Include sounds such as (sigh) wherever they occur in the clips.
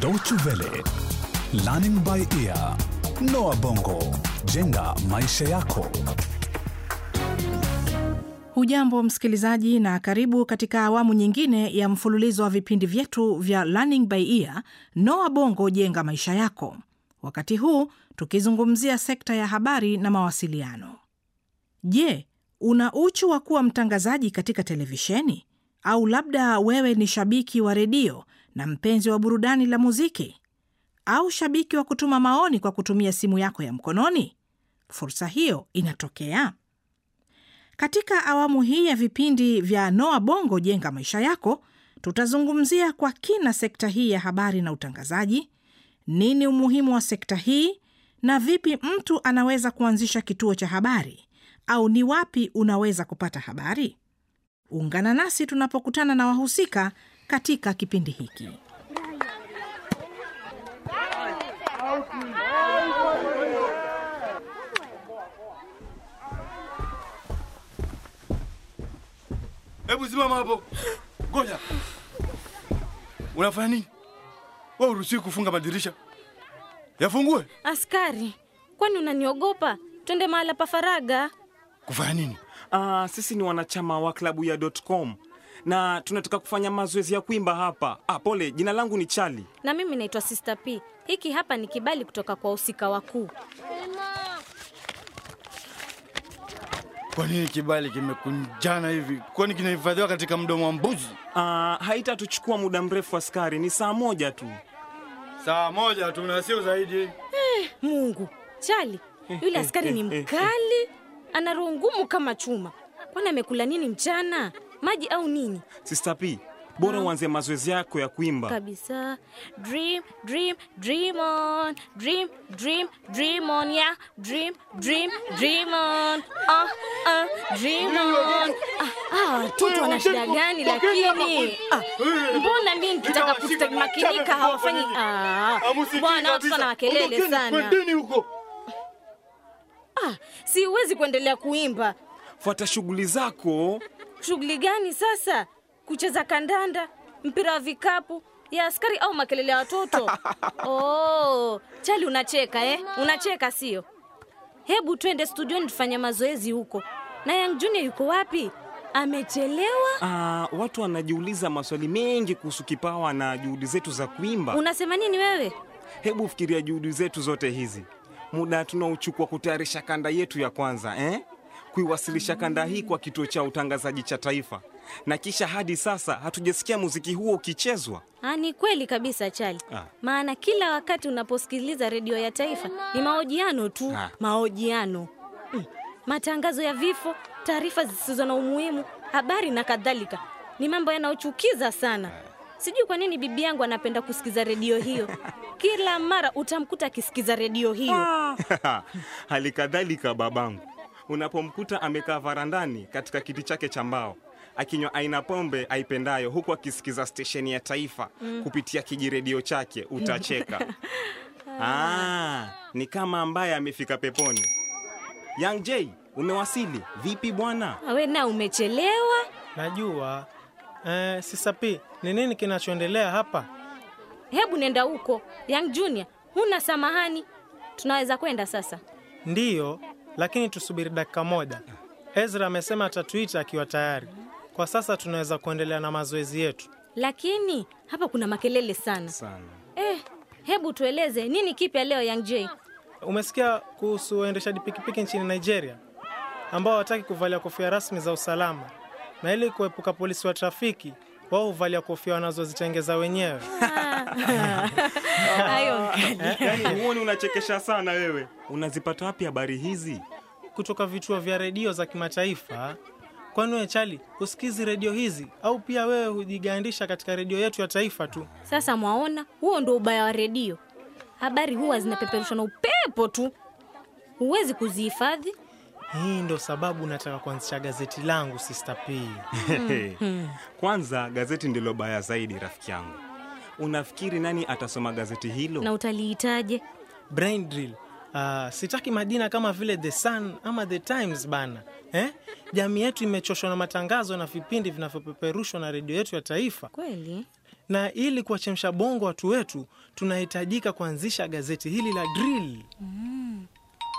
Deutsche Welle, Learning by Ear, Noah Bongo, jenga maisha yako. Hujambo msikilizaji, na karibu katika awamu nyingine ya mfululizo wa vipindi vyetu vya Learning by Ear, Noah Bongo, jenga maisha yako. Wakati huu tukizungumzia sekta ya habari na mawasiliano. Je, una uchu wa kuwa mtangazaji katika televisheni au labda wewe ni shabiki wa redio na mpenzi wa burudani la muziki au shabiki wa kutuma maoni kwa kutumia simu yako ya mkononi? Fursa hiyo inatokea katika awamu hii ya vipindi vya Noa Bongo jenga maisha yako. Tutazungumzia kwa kina sekta hii ya habari na utangazaji, nini umuhimu wa sekta hii na vipi mtu anaweza kuanzisha kituo cha habari au ni wapi unaweza kupata habari. Ungana nasi tunapokutana na wahusika katika kipindi hiki. Hebu simama hapo. Ngoja. Unafanya nini? Wewe uruhusiwi kufunga madirisha. Yafungue. Askari, kwani unaniogopa? Twende mahala pa faraga. Kufanya nini? Ah, sisi ni wanachama wa klabu ya .com na tunataka kufanya mazoezi ya kuimba hapa. Ah, pole, jina langu ni Chali. Na mimi naitwa Sister P. Hiki hapa ni kibali kutoka kwa husika wakuu. Kwa nini kibali kimekunjana hivi? Kwani kinahifadhiwa katika mdomo wa mbuzi? Ah, haitatuchukua muda mrefu askari, ni saa moja tu. Saa moja tu na sio zaidi. Mungu, Chali, yule askari ni mkali, ana roho ngumu kama chuma. Kwani amekula nini mchana? Maji au nini? Sister P, bora uanze mazoezi yako ya kuimba. Kabisa. Dream, dream, dream on. Dream, dream, dream on. Yeah. Dream, dream, dream on. Ah, ah, dream on. Ah, ah, watoto wana shida gani lakini? Ah, mbona mimi nikitaka kustakimakinika hawafanyi? Ah, bwana watoto wana makelele sana. Kwendeni huko. Ah, siwezi kuendelea kuimba. Fuata shughuli zako. Shughuli gani sasa? Kucheza kandanda, mpira wa vikapu ya askari au makelele ya watoto? (laughs) Oh, Chali unacheka eh? Unacheka sio? Hebu twende studioni tufanye mazoezi huko. Na Young Junior yuko wapi? Amechelewa? Ah, watu wanajiuliza maswali mengi kuhusu kipawa na juhudi zetu za kuimba. Unasema nini wewe? Hebu fikiria juhudi zetu zote hizi, muda tunaochukua kutayarisha kanda yetu ya kwanza eh? kuiwasilisha kanda hii kwa kituo cha utangazaji cha taifa, na kisha hadi sasa hatujasikia muziki huo ukichezwa. Ah, ni kweli kabisa Chali. Ah. Maana kila wakati unaposikiliza redio ya taifa ni mahojiano tu, Ah. mahojiano mm. matangazo ya vifo, taarifa zisizo na umuhimu, habari na kadhalika. Ni mambo yanayochukiza sana. Sijui kwa nini bibi yangu anapenda kusikiza redio hiyo. (laughs) Kila mara utamkuta akisikiza redio hiyo. (laughs) Hali kadhalika babangu, unapomkuta amekaa varandani katika kiti chake cha mbao akinywa aina pombe aipendayo huku akisikiza stesheni ya taifa kupitia kijiredio chake utacheka. (laughs) ah, ni kama ambaye amefika peponi. Young J, umewasili vipi bwana? We na umechelewa. Najua eh, sisapi ni nini kinachoendelea hapa? Hebu nenda huko. Young Junior, huna samahani. Tunaweza kwenda sasa. Ndiyo, lakini tusubiri dakika moja. Ezra amesema atatuita akiwa tayari. Kwa sasa tunaweza kuendelea na mazoezi yetu. Lakini hapa kuna makelele sana. Sana. Eh, hebu tueleze nini kipya leo Young J? Umesikia kuhusu waendeshaji pikipiki nchini Nigeria ambao hawataki kuvalia kofia rasmi za usalama, na ili kuepuka polisi wa trafiki, wao huvalia kofia wanazozitengeza wenyewe. (laughs) Hayo Yaani huoni unachekesha sana wewe. Unazipata wapi habari hizi? kutoka vituo vya redio za kimataifa. Kwani wewe Chali, husikizi redio hizi au pia wewe hujigandisha katika redio yetu ya taifa tu? Sasa mwaona, huo ndo ubaya wa redio. Habari huwa zinapeperushwa na upepo tu, huwezi kuzihifadhi. Hii ndo sababu nataka kuanzisha gazeti langu Sister P. (laughs) Kwanza gazeti ndilo baya zaidi, rafiki yangu. Unafikiri nani atasoma gazeti hilo? Na utaliitaje? Brain drill. Uh, sitaki majina kama vile The Sun ama The Times bana eh? Jamii yetu imechoshwa na matangazo na vipindi vinavyopeperushwa na redio yetu ya taifa. Kweli na ili kuwachemsha bongo watu wetu tunahitajika kuanzisha gazeti hili la drill.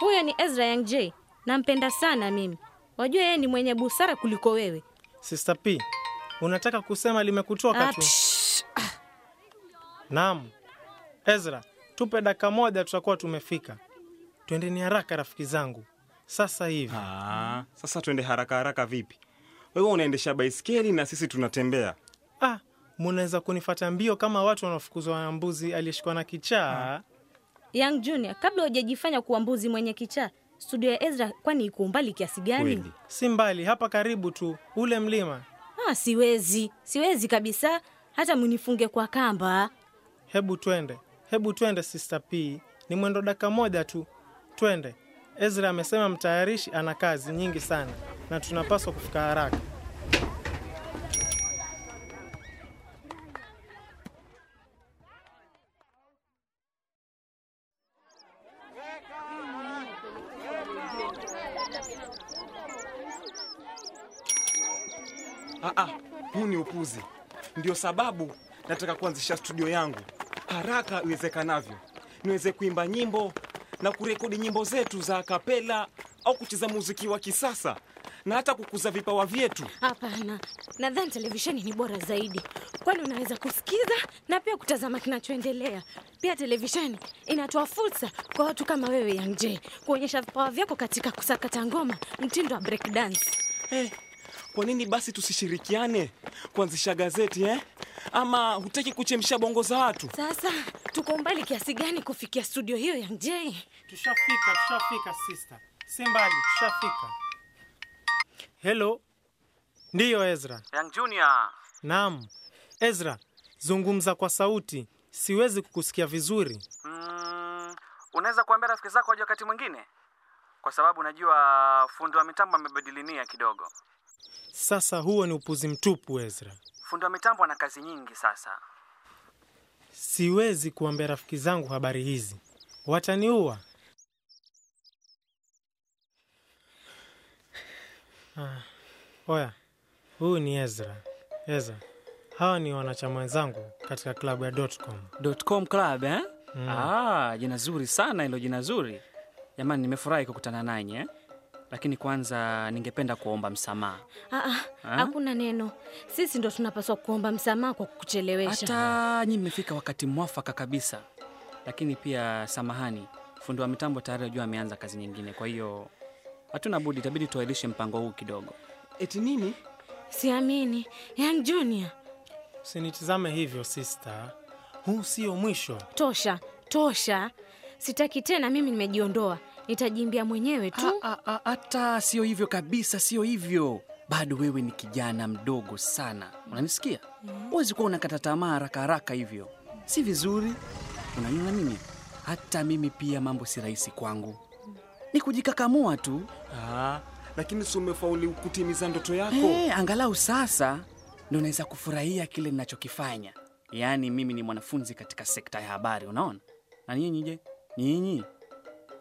Huyo ni Ezra Young J. Nampenda sana mimi. Wajua yeye ni mwenye busara kuliko wewe. Sister P, unataka kusema limekutoka Ah, tu? psh, Naam. Ezra, tupe dakika moja, tutakuwa tumefika. Twendeni haraka rafiki zangu, sasa hivi. Ah, sasa twende haraka haraka vipi? Wewe unaendesha baiskeli na sisi tunatembea. Ah, munaweza kunifata mbio kama watu wanaofukuzwa na mbuzi aliyeshikwa na kichaa? Young Junior, kabla hujajifanya kuwa mbuzi mwenye kichaa, studio ya Ezra kwani iko umbali kiasi gani? Si mbali, hapa karibu tu, ule mlima. Ah, siwezi, siwezi kabisa, hata munifunge kwa kamba. Hebu twende, hebu twende Sister P, ni mwendo dakika moja tu, twende. Ezra amesema mtayarishi ana kazi nyingi sana na tunapaswa kufika haraka. Ah, ah, huu ni upuzi. Ndio sababu nataka kuanzisha studio yangu haraka iwezekanavyo, niweze kuimba nyimbo na kurekodi nyimbo zetu za kapela au kucheza muziki wa kisasa na hata kukuza vipawa vyetu. Hapana, nadhani televisheni ni bora zaidi, kwani unaweza kusikiza na pia kutazama kinachoendelea. Pia televisheni inatoa fursa kwa watu kama wewe Young J kuonyesha vipawa vyako katika kusakata ngoma mtindo wa breakdance. Eh, kwa nini basi tusishirikiane kuanzisha gazeti eh? Ama hutaki kuchemsha bongo za watu? Sasa tuko mbali kiasi gani kufikia studio hiyo ya J? Tushafika, tushafika sister, si mbali, tushafika. Hello, ndiyo Ezra. Young Junior, Naam, Ezra, zungumza kwa sauti, siwezi kukusikia vizuri. mm, unaweza kuambia rafiki zako waje wakati mwingine, kwa sababu najua fundi wa mitambo amebadili nia kidogo. Sasa huo ni upuzi mtupu, Ezra. Fundi wa mitambo ana kazi nyingi sasa. Siwezi kuambia rafiki zangu habari hizi, wataniua. Ah, oya, huyu ni Ezra. Ezra, hawa ni wanachama wenzangu katika klabu ya Dotcom. .com club eh? Ah, jina zuri sana hilo jina zuri. Jamani nimefurahi kukutana nanyi eh? Lakini kwanza ningependa kuomba msamaha. Ah, ah, hakuna neno, sisi ndo tunapaswa kuomba msamaha kwa kukuchelewesha. Hata nyi mmefika wakati mwafaka kabisa. Lakini pia samahani, fundi wa mitambo tayari ajua ameanza kazi nyingine, kwa hiyo hatuna budi, itabidi tuailishe mpango huu kidogo. Eti nini? Siamini Young Junior. Usinitizame hivyo sister, huu sio mwisho. Tosha, tosha, sitaki tena. Mimi nimejiondoa, nitajimbia mwenyewe tu. Ah, ah, ah, Hata sio hivyo kabisa, sio hivyo. Bado wewe ni kijana mdogo sana, unanisikia? Huwezi kuwa unakata tamaa haraka haraka hivyo, si vizuri. Unajua nini? Hata mimi pia mambo si rahisi kwangu, ni kujikakamua tu. Aa, lakini si umefauli kutimiza ndoto yako? Hey, angalau sasa ndo naweza kufurahia kile ninachokifanya. Yaani mimi ni mwanafunzi katika sekta ya habari, unaona? Na nyinyi je? Nyinyi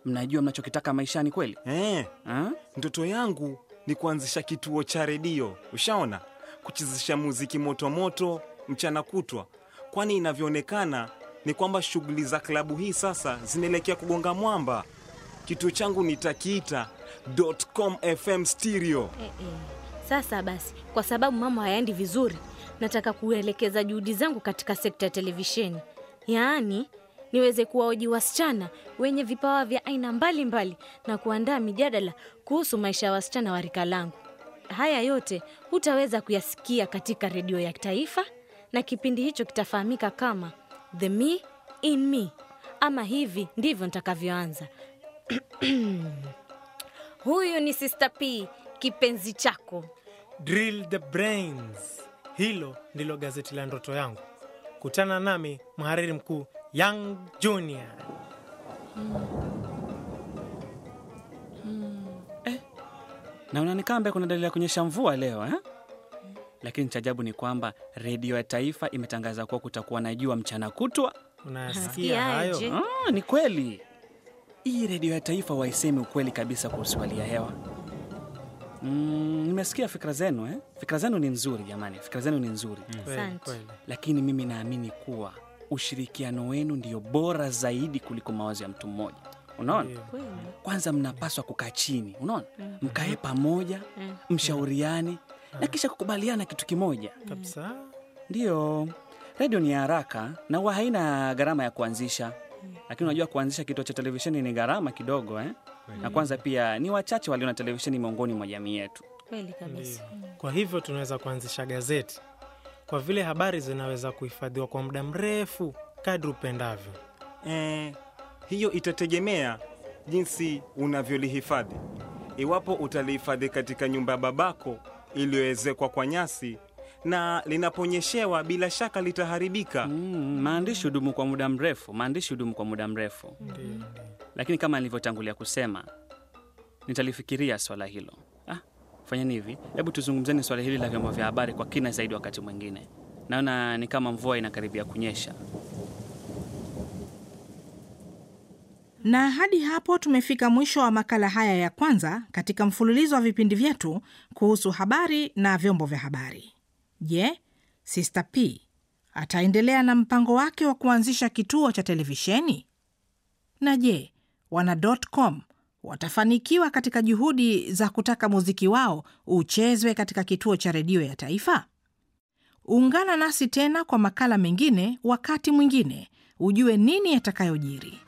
mnajua mnachokitaka maishani kweli? Eh, ndoto yangu ni kuanzisha kituo cha redio, ushaona, kuchezesha muziki motomoto mchana kutwa, kwani inavyoonekana ni kwamba shughuli za klabu hii sasa zinaelekea kugonga mwamba. Kituo changu nitakiita .com FM stereo. Eh, eh. Sasa basi, kwa sababu mambo hayaendi vizuri, nataka kuelekeza juhudi zangu katika sekta ya televisheni, yaani niweze kuwaoji wasichana wenye vipawa vya aina mbalimbali na kuandaa mijadala kuhusu maisha ya wasichana wa rika langu. Haya yote hutaweza kuyasikia katika redio ya taifa, na kipindi hicho kitafahamika kama The Me in Me, ama hivi ndivyo nitakavyoanza. (clears throat) Huyu ni Sister P, kipenzi chako. Drill the brains. Hilo ndilo gazeti la ndoto yangu. Kutana nami mhariri mkuu Young Junior. na unaonekana kuna dalili ya kunyesha mvua leo eh? Lakini cha ajabu ni kwamba redio ya taifa imetangaza kuwa kutakuwa na jua mchana kutwa. Unasikia hayo? Ah, ni kweli. Hii redio ya taifa waisemi ukweli kabisa kuhusu hali ya hewa. Mm, nimesikia fikra zenu eh? Fikra zenu ni nzuri jamani, fikra zenu ni nzuri Kweli, kweli. lakini mimi naamini kuwa ushirikiano wenu ndio bora zaidi kuliko mawazo ya mtu mmoja. Unaona, kwanza mnapaswa kukaa chini, unaona, mkae pamoja, mshauriane na kisha kukubaliana kitu kimoja. Kabisa. Ndiyo, redio ni haraka na huwa haina gharama ya kuanzisha, lakini unajua kuanzisha kituo cha televisheni ni gharama kidogo eh? Na kwanza pia ni wachache walio na televisheni miongoni mwa jamii yetu. Kweli kabisa. Kwa hivyo tunaweza kuanzisha gazeti, kwa vile habari zinaweza kuhifadhiwa kwa muda mrefu kadri upendavyo. Eh, hiyo itategemea jinsi unavyolihifadhi. Iwapo utalihifadhi katika nyumba ya babako iliyoezekwa kwa nyasi na linaponyeshewa, bila shaka litaharibika. Mm, maandishi hudumu kwa muda mrefu, maandishi hudumu kwa muda mrefu, lakini kama nilivyotangulia kusema, nitalifikiria swala hilo. Fanyeni hivi, hebu tuzungumzeni swala hili la vyombo vya habari kwa kina zaidi wakati mwingine. Naona ni kama mvua inakaribia kunyesha. Na hadi hapo tumefika mwisho wa makala haya ya kwanza katika mfululizo wa vipindi vyetu kuhusu habari na vyombo vya habari. Je, Sister P ataendelea na mpango wake wa kuanzisha kituo cha televisheni? Na je, wana.com watafanikiwa katika juhudi za kutaka muziki wao uchezwe katika kituo cha redio ya taifa? Ungana nasi tena kwa makala mengine wakati mwingine, ujue nini yatakayojiri.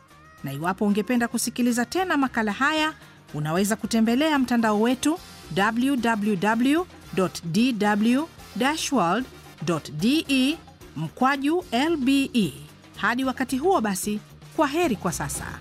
Na iwapo ungependa kusikiliza tena makala haya, unaweza kutembelea mtandao wetu www.dw-world.de mkwaju lbe. Hadi wakati huo basi, kwa heri kwa sasa.